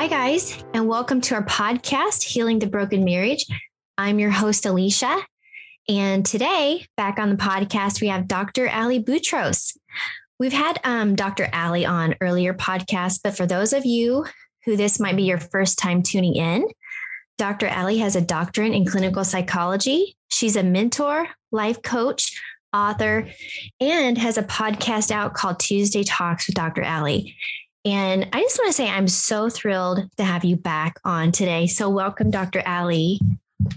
Hi, guys, and welcome to our podcast, Healing the Broken Marriage. I'm your host, Elisha. And today, back on the podcast, we have Dr. Ally Butrous. We've had um, Dr. Ally on earlier podcasts, but for those of you who this might be your first time tuning in, Dr. Ally has a doctorate in clinical psychology. She's a mentor, life coach, author, and has a podcast out called Tuesday Talks with Dr. Ally. And I just want to say I'm so thrilled to have you back on today. So, welcome, Dr. Ally.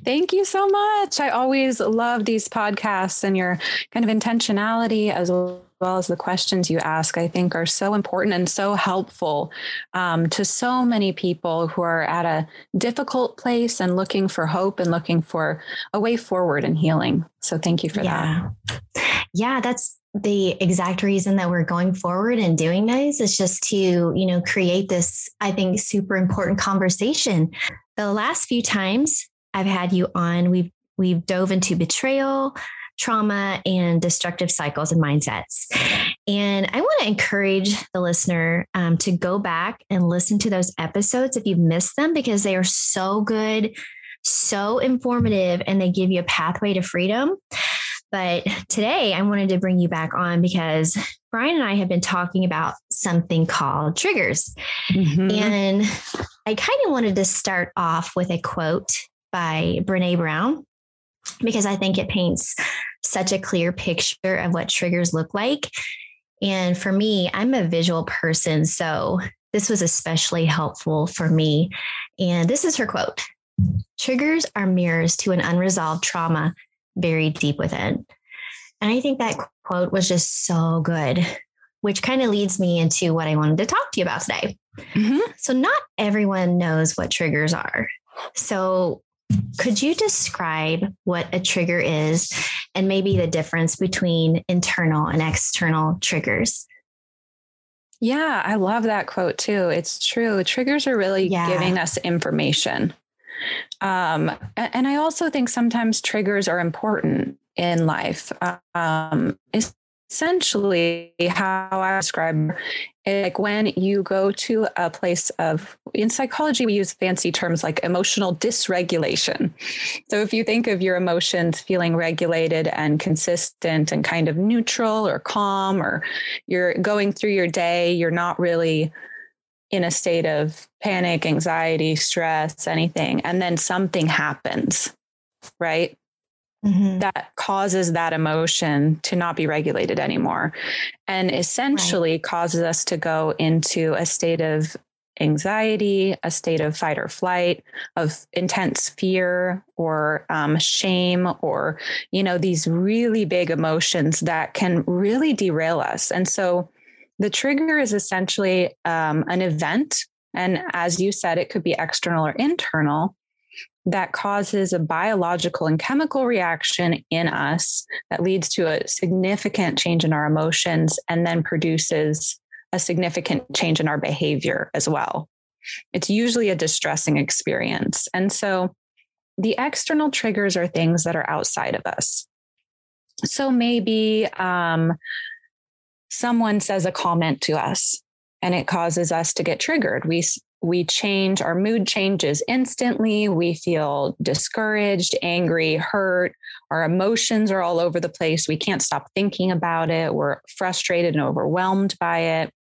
Thank you so much. I always love these podcasts and your kind of intentionality as well as the questions you ask, I think are so important and so helpful um, to so many people who are at a difficult place and looking for hope and looking for a way forward and healing. So thank you for yeah. that. Yeah, that's the exact reason that we're going forward and doing this is just to, you know, create this, I think, super important conversation. The last few times I've had you on, we've we've dove into betrayal, trauma, and destructive cycles and mindsets. And I want to encourage the listener um, to go back and listen to those episodes if you've missed them because they are so good, so informative, and they give you a pathway to freedom. But today I wanted to bring you back on because Brian and I have been talking about something called triggers. Mm-hmm. And I kind of wanted to start off with a quote by Brene Brown because I think it paints such a clear picture of what triggers look like. And for me, I'm a visual person. So this was especially helpful for me. And this is her quote Triggers are mirrors to an unresolved trauma buried deep within. And I think that quote was just so good, which kind of leads me into what I wanted to talk to you about today. Mm-hmm. So, not everyone knows what triggers are. So, could you describe what a trigger is and maybe the difference between internal and external triggers? Yeah, I love that quote too. It's true. Triggers are really yeah. giving us information. Um, and I also think sometimes triggers are important in life. Um, essentially, how I describe it, like when you go to a place of, in psychology, we use fancy terms like emotional dysregulation. So if you think of your emotions feeling regulated and consistent and kind of neutral or calm, or you're going through your day, you're not really in a state of panic, anxiety, stress, anything, and then something happens, right? Mm-hmm. That causes that emotion to not be regulated anymore. And essentially right. causes us to go into a state of anxiety, a state of fight or flight, of intense fear or um, shame, or, you know, these really big emotions that can really derail us. And so the trigger is essentially um, an event. And as you said, it could be external or internal that causes a biological and chemical reaction in us that leads to a significant change in our emotions and then produces a significant change in our behavior as well. It's usually a distressing experience. And so the external triggers are things that are outside of us. So maybe um, someone says a comment to us and it causes us to get triggered. We we change our mood changes instantly. We feel discouraged, angry, hurt. Our emotions are all over the place. We can't stop thinking about it. We're frustrated and overwhelmed by it.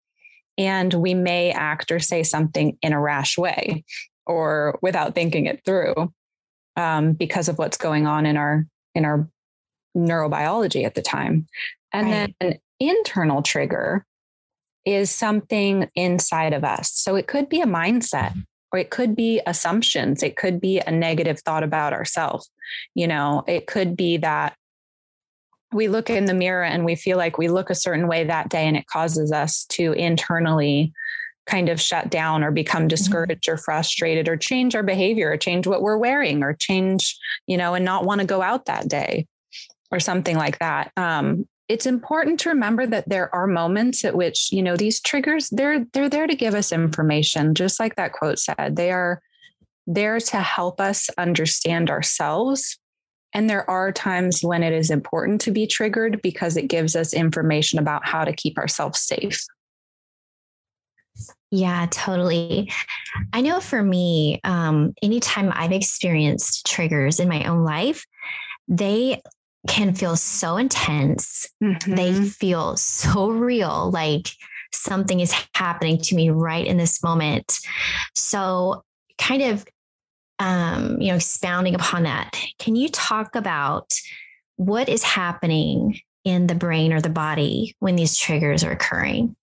And we may act or say something in a rash way or without thinking it through um, because of what's going on in our in our neurobiology at the time. And right. then internal trigger is something inside of us. So it could be a mindset or it could be assumptions. It could be a negative thought about ourselves. You know, it could be that we look in the mirror and we feel like we look a certain way that day and it causes us to internally kind of shut down or become mm-hmm. discouraged mm-hmm. or frustrated or change our behavior or change what we're wearing or change, you know, and not want to go out that day or something like that. Um, it's important to remember that there are moments at which you know these triggers they're they're there to give us information just like that quote said they are there to help us understand ourselves and there are times when it is important to be triggered because it gives us information about how to keep ourselves safe Yeah, totally. I know for me, um, anytime I've experienced triggers in my own life, they can feel so intense. Mm-hmm. They feel so real, like something is happening to me right in this moment. So, kind of, um, you know, expounding upon that, can you talk about what is happening in the brain or the body when these triggers are occurring?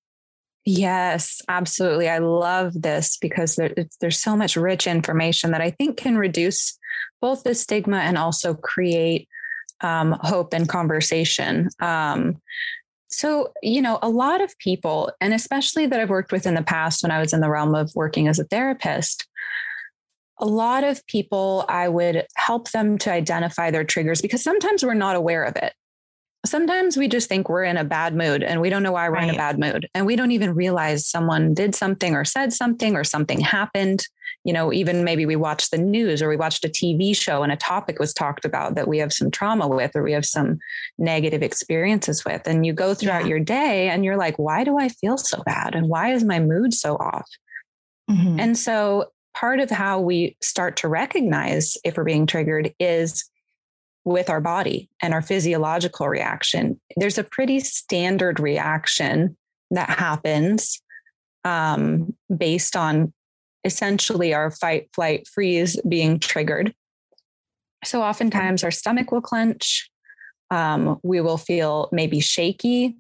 Yes, absolutely. I love this because there, there's so much rich information that I think can reduce both the stigma and also create um, hope and conversation. Um, so, you know, a lot of people, and especially that I've worked with in the past when I was in the realm of working as a therapist, a lot of people, I would help them to identify their triggers because sometimes we're not aware of it sometimes we just think we're in a bad mood and we don't know why we're right. in a bad mood. And we don't even realize someone did something or said something or something happened. You know, even maybe we watched the news or we watched a TV show and a topic was talked about that we have some trauma with or we have some negative experiences with. And you go throughout yeah. your day and you're like, why do I feel so bad? And why is my mood so off? Mm-hmm. And so part of how we start to recognize if we're being triggered is with our body and our physiological reaction. There's a pretty standard reaction that happens um, based on essentially our fight, flight, freeze being triggered. So oftentimes our stomach will clench. Um, we will feel maybe shaky.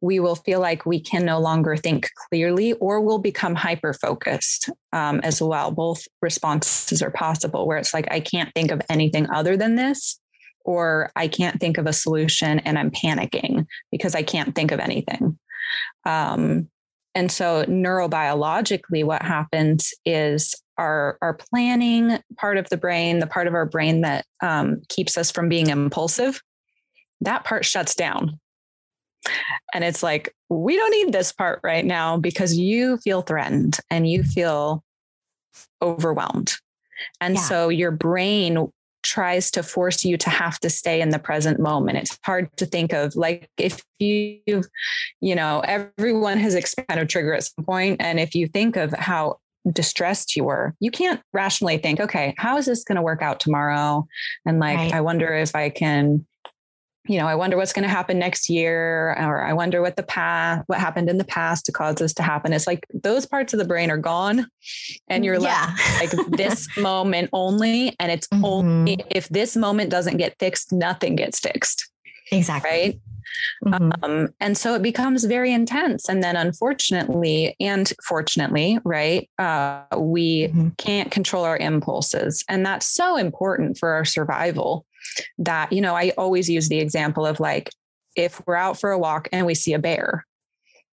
We will feel like we can no longer think clearly, or we'll become hyper focused um, as well. Both responses are possible, where it's like, I can't think of anything other than this or I can't think of a solution and I'm panicking because I can't think of anything. Um, and so neurobiologically, what happens is our our planning part of the brain, the part of our brain that um, keeps us from being impulsive, that part shuts down. And it's like, we don't need this part right now because you feel threatened and you feel overwhelmed. And yeah. so your brain tries to force you to have to stay in the present moment. It's hard to think of like if you, you know, everyone has experienced a trigger at some point, and if you think of how distressed you were, you can't rationally think, okay, how is this going to work out tomorrow? And like, right. I wonder if I can you know, I wonder what's going to happen next year, or I wonder what the past, what happened in the past to cause this to happen. It's like those parts of the brain are gone, and you're yeah. left like this moment only. And it's mm-hmm. only if this moment doesn't get fixed, nothing gets fixed. Exactly. Right. Mm-hmm. Um, and so it becomes very intense. And then, unfortunately, and fortunately, right, uh, we mm-hmm. can't control our impulses. And that's so important for our survival that, you know, I always use the example of like, if we're out for a walk and we see a bear,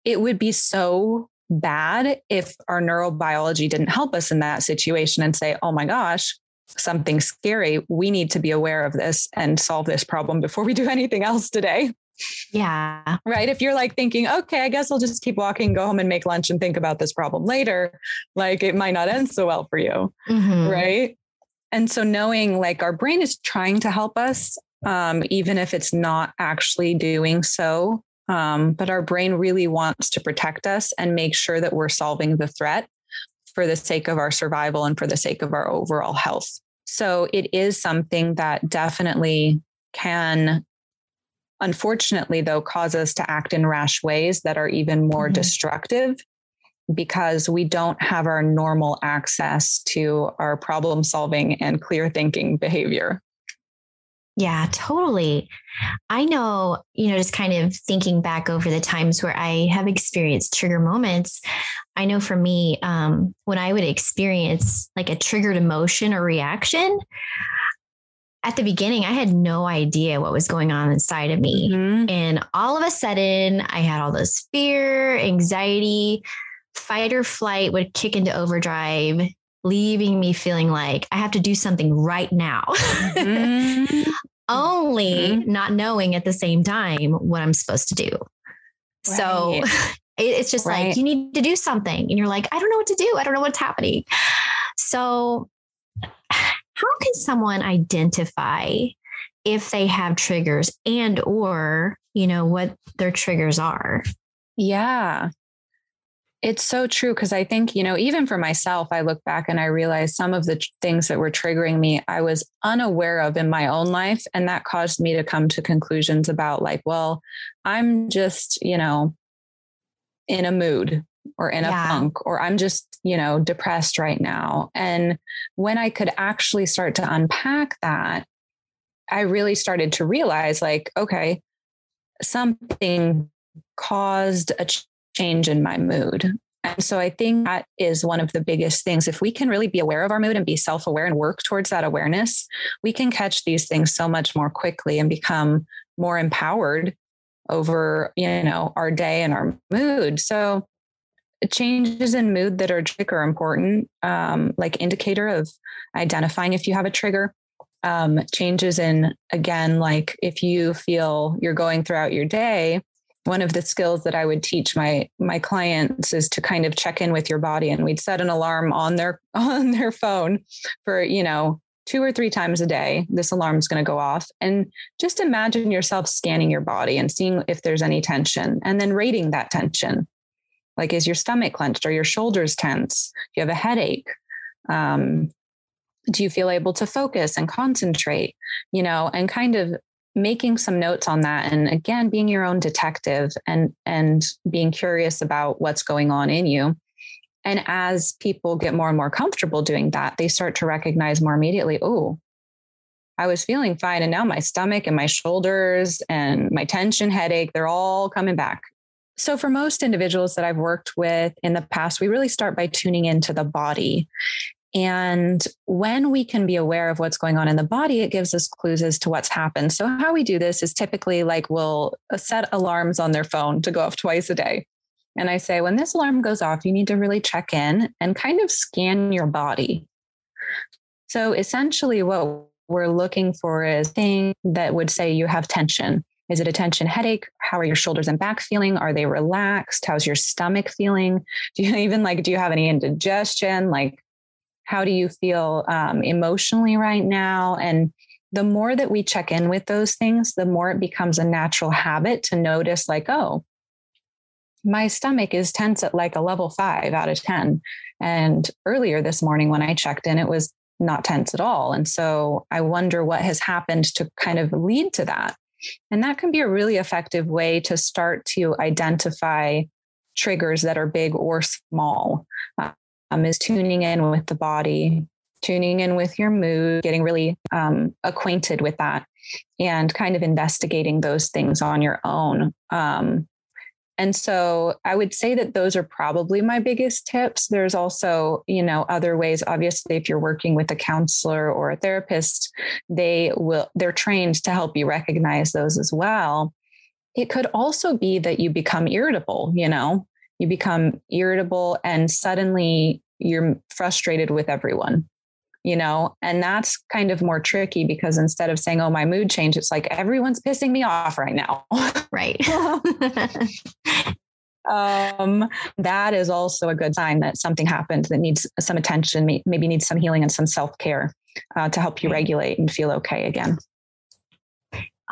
it would be so bad if our neurobiology didn't help us in that situation and say, oh my gosh, something scary. We need to be aware of this and solve this problem before we do anything else today. Yeah. Right. If you're like thinking, okay, I guess I'll just keep walking, go home and make lunch and think about this problem later, like it might not end so well for you. Mm-hmm. Right. And so knowing like our brain is trying to help us, um, even if it's not actually doing so. Um, but our brain really wants to protect us and make sure that we're solving the threat for the sake of our survival and for the sake of our overall health. So it is something that definitely can, unfortunately, though, cause us to act in rash ways that are even more mm-hmm. destructive because we don't have our normal access to our problem solving and clear thinking behavior. Yeah, totally. I know, you know, just kind of thinking back over the times where I have experienced trigger moments. I know for me, um, when I would experience like a triggered emotion or reaction, at the beginning, I had no idea what was going on inside of me. Mm-hmm. And all of a sudden, I had all this fear, anxiety, fight or flight would kick into overdrive, leaving me feeling like I have to do something right now. Mm-hmm. Only mm-hmm. not knowing at the same time what I'm supposed to do. Right. So it's just right. like you need to do something. And you're like, I don't know what to do. I don't know what's happening. So, how can someone identify if they have triggers and or you know what their triggers are yeah It's so true because I think, you know, even for myself, I look back and I realize some of the things that were triggering me, I was unaware of in my own life. And that caused me to come to conclusions about, like, well, I'm just, you know, in a mood or in yeah. a funk, or I'm just, you know, depressed right now. And when I could actually start to unpack that, I really started to realize, like, okay, something caused a change in my mood. And so I think that is one of the biggest things. If we can really be aware of our mood and be self aware and work towards that awareness, we can catch these things so much more quickly and become more empowered over, you know, our day and our mood. So changes in mood that are trigger important, um, like indicator of identifying if you have a trigger. Um, changes in again, like if you feel you're going throughout your day, one of the skills that I would teach my my clients is to kind of check in with your body. And we'd set an alarm on their on their phone for you know two or three times a day this alarm is going to go off. And just imagine yourself scanning your body and seeing if there's any tension and then rating that tension. Like is your stomach clenched? Or your shoulders tense? Do you have a headache? Um, do you feel able to focus and concentrate? You know and kind of making some notes on that and again being your own detective and and being curious about what's going on in you. And as people get more and more comfortable doing that they start to recognize more immediately oh i was feeling fine and now my stomach and my shoulders and my tension headache they're all coming back. So, for most individuals that I've worked with in the past, we really start by tuning into the body and when we can be aware of what's going on in the body, it gives us clues as to what's happened. So, how we do this is typically like we'll uh, set alarms on their phone to go off twice a day. And I say, when this alarm goes off, you need to really check in and kind of scan your body. So, essentially, what we're looking for is thing that would say you have tension. Is it a tension headache? How are your shoulders and back feeling? Are they relaxed? How's your stomach feeling? Do you even like, do you have any indigestion? Like, how do you feel um, emotionally right now? And the more that we check in with those things, the more it becomes a natural habit to notice, like, oh, my stomach is tense at like a level five out of 10. And earlier this morning, when I checked in, it was not tense at all. And so I wonder what has happened to kind of lead to that. And that can be a really effective way to start to identify triggers that are big or small. Um, is tuning in with the body, tuning in with your mood, getting really um, acquainted with that, and kind of investigating those things on your own. Um, and so I would say that those are probably my biggest tips. There's also, you know, other ways. Obviously, if you're working with a counselor or a therapist, they will, they're trained to help you recognize those as well. It could also be that you become irritable, you know, you become irritable and suddenly you're frustrated with everyone you know? And that's kind of more tricky because instead of saying oh my mood changed it's like everyone's pissing me off right now. Right. Um, that is also a good sign that something happened that needs some attention maybe needs some healing and some self-care uh, to help you regulate and feel okay again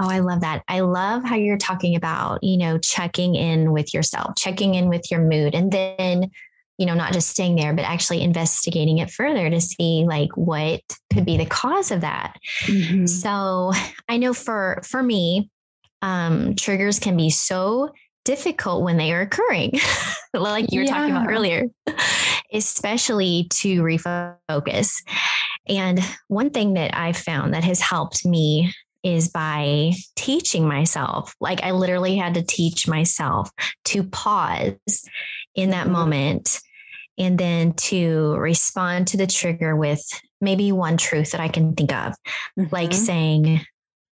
Oh, I love that. I love how you're talking about, you know, checking in with yourself, checking in with your mood, and then you know, not just staying there, but actually investigating it further to see like what could be the cause of that. Mm-hmm. So I know for for me, um, triggers can be so difficult when they are occurring, like you were yeah. talking about earlier, especially to refocus. And one thing that I've found that has helped me is by teaching myself. Like I literally had to teach myself to pause in that mm-hmm. moment and then to respond to the trigger with maybe one truth that I can think of, mm-hmm. like saying,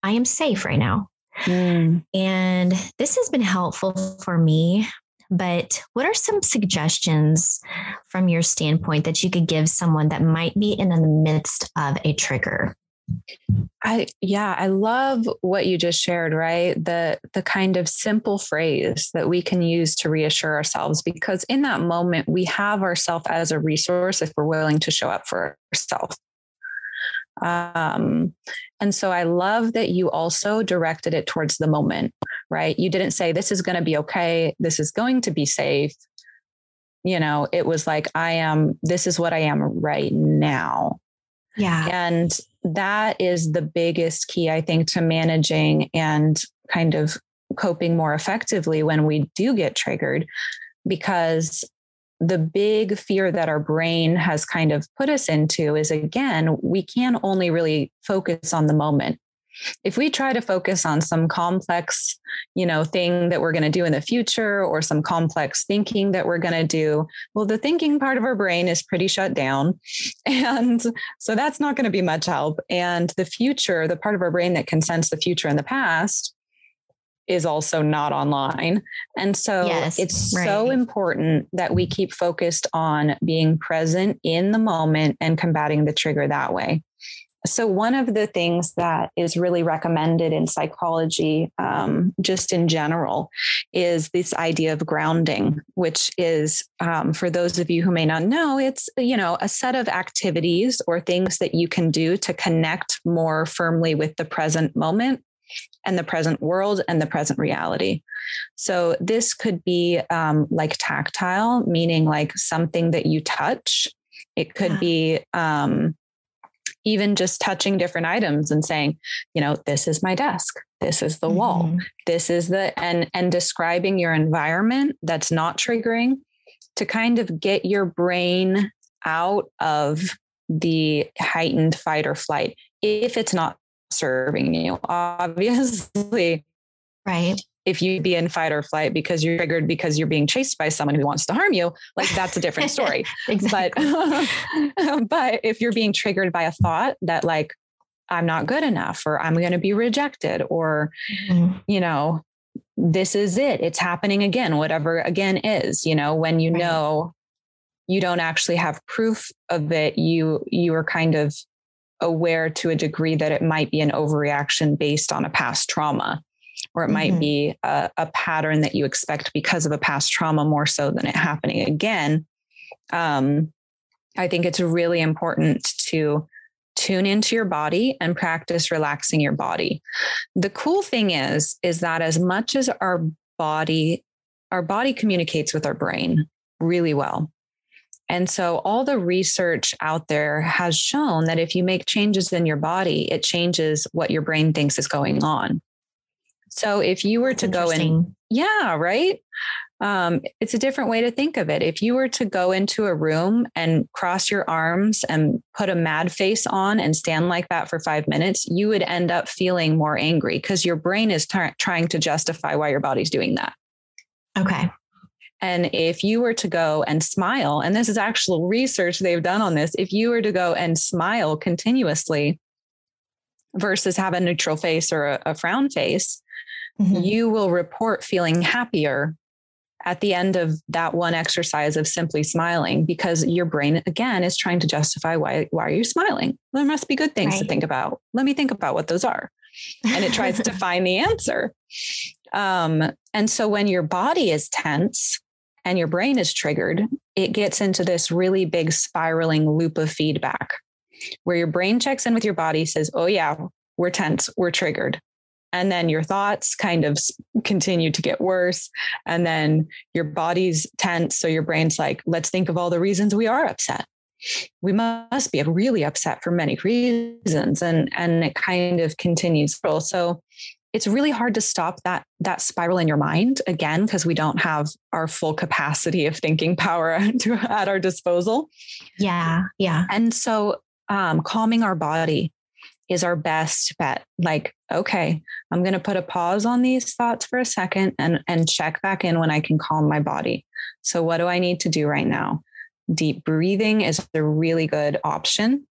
I am safe right now. Mm. And this has been helpful for me. But what are some suggestions from your standpoint that you could give someone that might be in the midst of a trigger? I yeah, I love what you just shared, right? The the kind of simple phrase that we can use to reassure ourselves because in that moment we have ourselves as a resource if we're willing to show up for ourselves. Um, and so I love that you also directed it towards the moment, right? You didn't say this is going to be okay, this is going to be safe. you know, it was like, I am, this is what I am right now. Yeah. And that is the biggest key, I think, to managing and kind of coping more effectively when we do get triggered. Because the big fear that our brain has kind of put us into is again, we can only really focus on the moment if we try to focus on some complex you know thing that we're going to do in the future or some complex thinking that we're going to do well the thinking part of our brain is pretty shut down and so that's not going to be much help and the future the part of our brain that can sense the future and the past is also not online. And so yes, it's right. so important that we keep focused on being present in the moment and combating the trigger that way. So, one of the things that is really recommended in psychology, um, just in general, is this idea of grounding, which is, um, for those of you who may not know, it's you know a set of activities or things that you can do to connect more firmly with the present moment and the present world and the present reality. So, this could be um, like tactile, meaning like something that you touch. It could yeah. be um, even just touching different items and saying you know this is my desk. This is the mm-hmm. wall this is the and and describing your environment that's not triggering to kind of get your brain out of the heightened fight or flight if it's not serving you obviously. Right if you be in fight or flight because you're triggered because you're being chased by someone who wants to harm you, like that's a different story. But but if you're being triggered by a thought that like I'm not good enough or I'm going to be rejected or mm-hmm. you know this is it it's happening again whatever again is you know when you right. know you don't actually have proof of it you you are kind of aware to a degree that it might be an overreaction based on a past trauma or it mm-hmm. might be a, a, pattern that you expect because of a past trauma more so than it happening again. Um, I think it's really important to tune into your body and practice relaxing your body. The cool thing is, is that as much as our body, our body communicates with our brain really well. And so all the research out there has shown that if you make changes in your body, it changes what your brain thinks is going on. So if you were to go in, yeah, right. Um, it's a different way to think of it. If you were to go into a room and cross your arms and put a mad face on and stand like that for five minutes, you would end up feeling more angry because your brain is t- trying to justify why your body's doing that. Okay. And if you were to go and smile, and this is actual research they've done on this, if you were to go and smile continuously versus have a neutral face or a, a frown face, mm-hmm. you will report feeling happier at the end of that one exercise of simply smiling because your brain again is trying to justify why why are you smiling? There must be good things right. to think about. Let me think about what those are. And it tries to find the answer. Um, and so when your body is tense and your brain is triggered it gets into this really big spiraling loop of feedback where your brain checks in with your body says oh yeah we're tense we're triggered and then your thoughts kind of continue to get worse. And then your body's tense. So your brain's like let's think of all the reasons we are upset. We must be really upset for many reasons. And and it kind of continues. So it's really hard to stop that that spiral in your mind again because we don't have our full capacity of thinking power to, at our disposal. Yeah yeah. And so um, calming our body is our best bet. Like, okay, I'm going to put a pause on these thoughts for a second and, and check back in when I can calm my body. So, what do I need to do right now? Deep breathing is a really good option.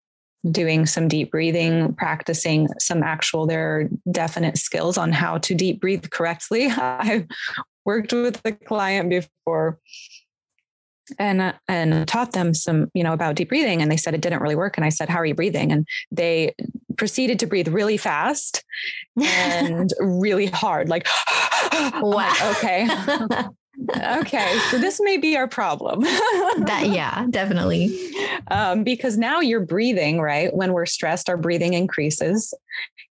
Doing some deep breathing, practicing some actual, there are definite skills on how to deep breathe correctly. I've worked with a client before and and taught them some you know about deep breathing and they said it didn't really work and i said how are you breathing and they proceeded to breathe really fast and really hard like wow like, okay. Okay so this may be our problem. That yeah definitely. Um, because now you're breathing right? When we're stressed our breathing increases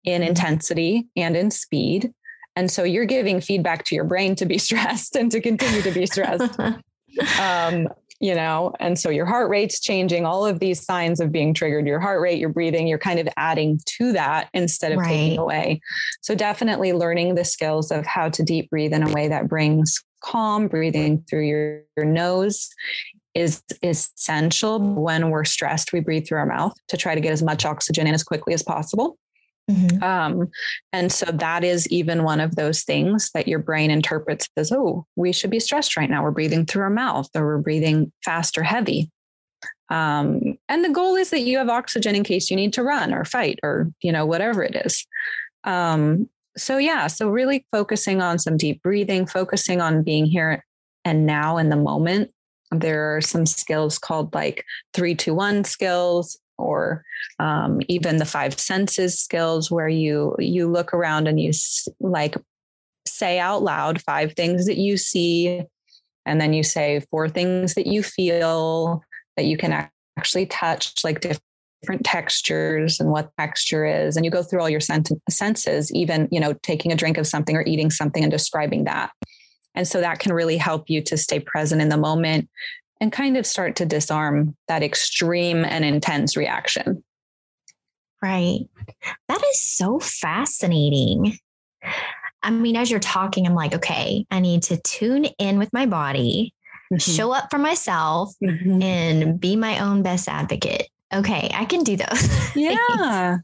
in mm-hmm. intensity and in speed. And so you're giving feedback to your brain to be stressed and to continue to be stressed. Um, you know and so your heart rate's changing all of these signs of being triggered your heart rate your breathing you're kind of adding to that instead of right. taking away. So definitely learning the skills of how to deep breathe in a way that brings calm breathing through your, your nose is essential. When we're stressed we breathe through our mouth to try to get as much oxygen in as quickly as possible Mm-hmm. Um, and so that is even one of those things that your brain interprets as, oh, we should be stressed right now. We're breathing through our mouth or we're breathing fast or heavy. Um, and the goal is that you have oxygen in case you need to run or fight or, you know, whatever it is. Um, so, yeah, so really focusing on some deep breathing, focusing on being here and now in the moment. There are some skills called like three, two, one skills, or um, even the five senses skills where you you look around and you like say out loud five things that you see and then you say four things that you feel that you can actually touch like different textures and what texture is and you go through all your senses even you know taking a drink of something or eating something and describing that. And so that can really help you to stay present in the moment and kind of start to disarm that extreme and intense reaction. Right. That is so fascinating. I mean, as you're talking, I'm like, okay, I need to tune in with my body, mm-hmm. show up for myself, mm-hmm. and be my own best advocate. Okay, I can do those. Yeah.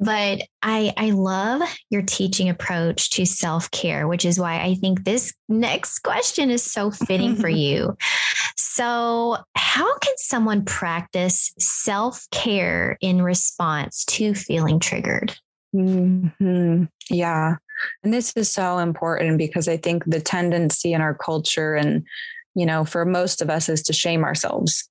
But I I love your teaching approach to self-care, which is why I think this next question is so fitting for you. So, how can someone practice self-care in response to feeling triggered? Mm-hmm. Yeah. And this is so important because I think the tendency in our culture and you know, for most of us is to shame ourselves.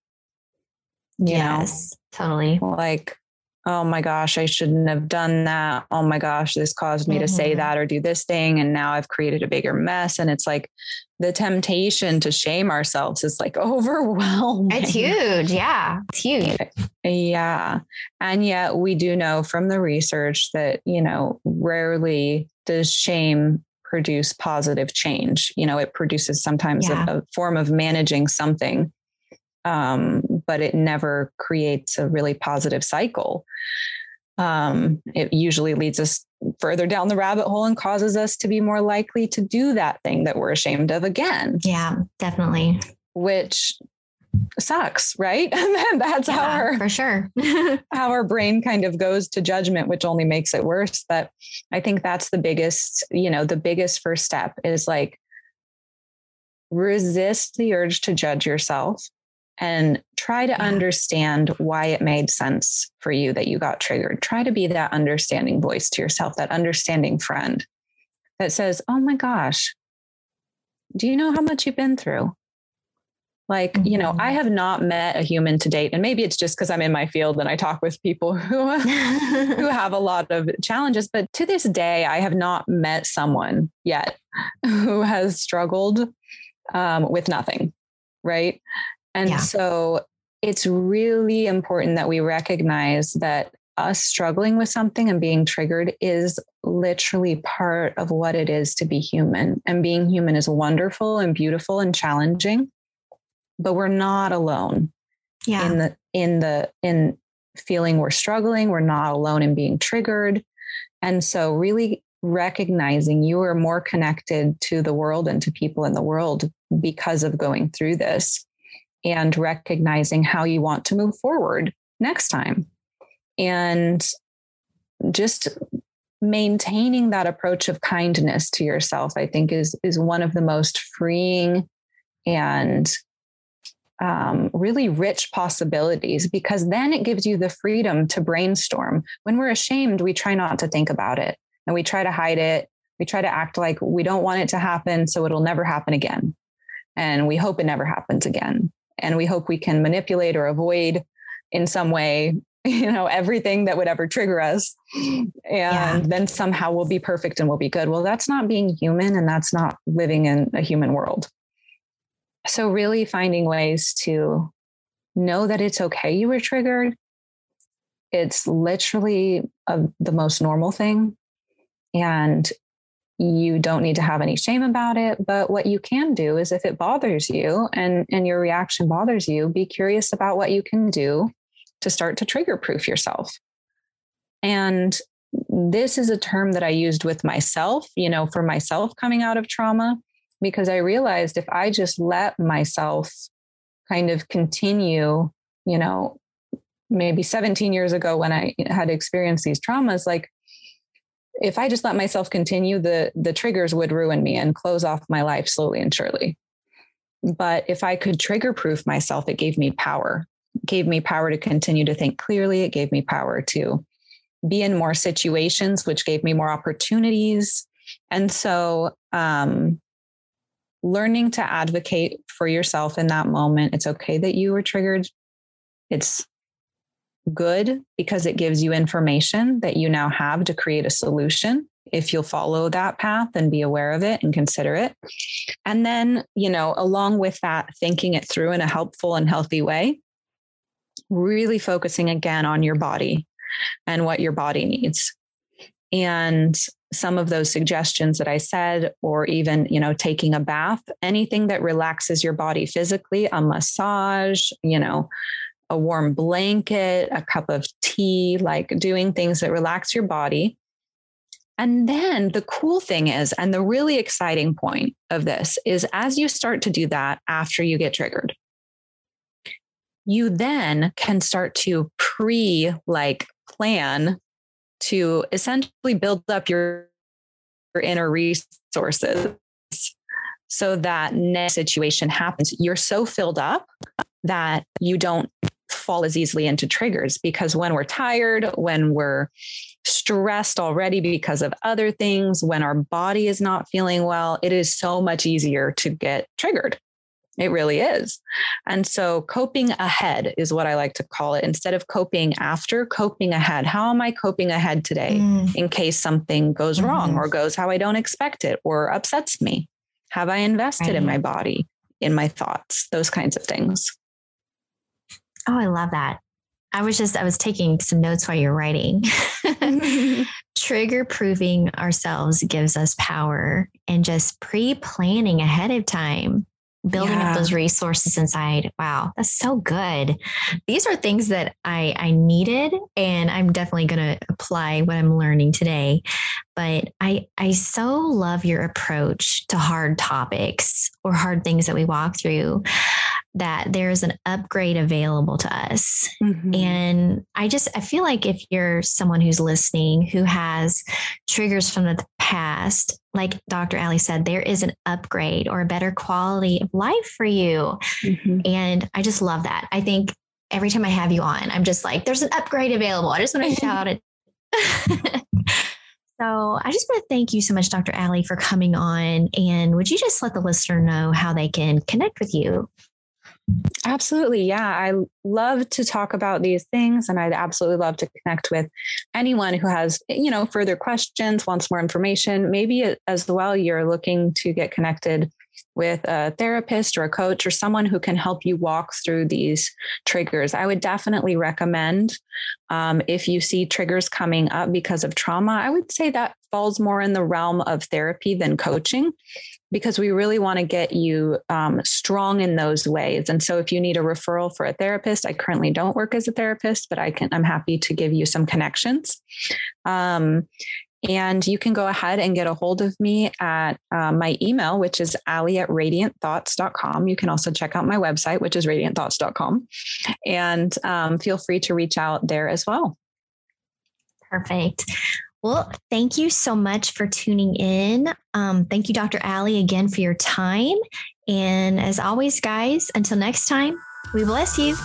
yes, know? totally. Like oh my gosh, I shouldn't have done that. Oh my gosh, this caused me mm-hmm. to say mm-hmm. that or do this thing. And now I've created a bigger mess. And it's like the temptation to shame ourselves is like overwhelming. It's huge. Yeah. It's huge. Yeah. And yet we do know from the research that, you know, rarely does shame produce positive change. You know, it produces sometimes yeah. a, a form of managing something um, but it never creates a really positive cycle. Um, it usually leads us further down the rabbit hole and causes us to be more likely to do that thing that we're ashamed of again. Yeah, definitely. Which sucks, right? And that's yeah, how our for sure how our brain kind of goes to judgment, which only makes it worse. But I think that's the biggest, you know, the biggest first step is like resist the urge to judge yourself and try to yeah. understand why it made sense for you that you got triggered. Try to be that understanding voice to yourself, that understanding friend that says, Oh my gosh, do you know how much you've been through? Like, mm-hmm. you know, I mm-hmm. have not met a human to date, and maybe it's just because I'm in my field and I talk with people who who have a lot of challenges. But to this day, I have not met someone yet who has struggled um, with nothing, right? And yeah. so it's really important that we recognize that us struggling with something and being triggered is literally part of what it is to be human. And being human is wonderful and beautiful and challenging, but we're not alone. Yeah. In the in the in feeling we're struggling, we're not alone in being triggered. And so really recognizing you are more connected to the world and to people in the world because of going through this and recognizing how you want to move forward next time. And just maintaining that approach of kindness to yourself, I think is is one of the most freeing and um, really rich possibilities because then it gives you the freedom to brainstorm. When we're ashamed, we try not to think about it and we try to hide it. We try to act like we don't want it to happen, so it'll never happen again. And we hope it never happens again and we hope we can manipulate or avoid in some way you know everything that would ever trigger us. And yeah. then somehow we'll be perfect and we'll be good. Well that's not being human and that's not living in a human world. So really finding ways to know that it's okay you were triggered. It's literally a, the most normal thing. And you don't need to have any shame about it. But what you can do is if it bothers you and and your reaction bothers you be curious about what you can do to start to trigger proof yourself. And this is a term that i used with myself you know for myself coming out of trauma because i realized if i just let myself kind of continue you know maybe 17 years ago when i had experienced these traumas like if I just let myself continue, the the triggers would ruin me and close off my life slowly and surely. But if I could trigger proof myself, it gave me power. It gave me power to continue to think clearly. It gave me power to be in more situations, which gave me more opportunities. And so, um, learning to advocate for yourself in that moment, it's okay that you were triggered. It's good because it gives you information that you now have to create a solution if you'll follow that path and be aware of it and consider it. And then, you know, along with that, thinking it through in a helpful and healthy way, really focusing again on your body and what your body needs. And some of those suggestions that I said, or even, you know, taking a bath, anything that relaxes your body physically, a massage, you know, a warm blanket, a cup of tea, like doing things that relax your body. And then the cool thing is, and the really exciting point of this is as you start to do that after you get triggered, you then can start to pre like plan to essentially build up your, your inner resources so that next situation happens. You're so filled up that you don't fall as easily into triggers because when we're tired, when we're stressed already because of other things, when our body is not feeling well, it is so much easier to get triggered. It really is. And so, coping ahead is what I like to call it. Instead of coping after, coping ahead. How am I coping ahead today mm. in case something goes mm-hmm. wrong or goes how I don't expect it or upsets me? Have I invested right. in my body, in my thoughts, those kinds of things? Oh, I love that. I was just, I was taking some notes while you're writing. Trigger proving ourselves gives us power and just pre planning ahead of time building yeah. up those resources inside wow that's so good these are things that i i needed and i'm definitely going to apply what i'm learning today but i i so love your approach to hard topics or hard things that we walk through that there's an upgrade available to us. Mm-hmm. And I just, I feel like if you're someone who's listening who has triggers from the past, like Dr. Ally said, there is an upgrade or a better quality of life for you. Mm-hmm. And I just love that. I think every time I have you on, I'm just like, there's an upgrade available. I just want to shout it. So I just want to thank you so much, Dr. Ally, for coming on. And would you just let the listener know how they can connect with you? Absolutely. Yeah. I love to talk about these things and I'd absolutely love to connect with anyone who has, eh, you know, further questions, wants more information. Maybe eh, as well, you're looking to get connected with a therapist or a coach or someone who can help you walk through these triggers. I would definitely recommend um, if you see triggers coming up because of trauma, I would say that falls more in the realm of therapy than coaching because we really want to get you um, strong in those ways. And so if you need a referral for a therapist, I currently don't work as a therapist, but I can, I'm happy to give you some connections. Um, and you can go ahead and get a hold of me at uh, my email, which is ali at radiantthoughts.com. You can also check out my website, which is radiantthoughts.com. And um, feel free to reach out there as well. Perfect. Well, thank you so much for tuning in. Um, thank you, Dr. Ally, again for your time. And as always, guys, until next time, we bless you.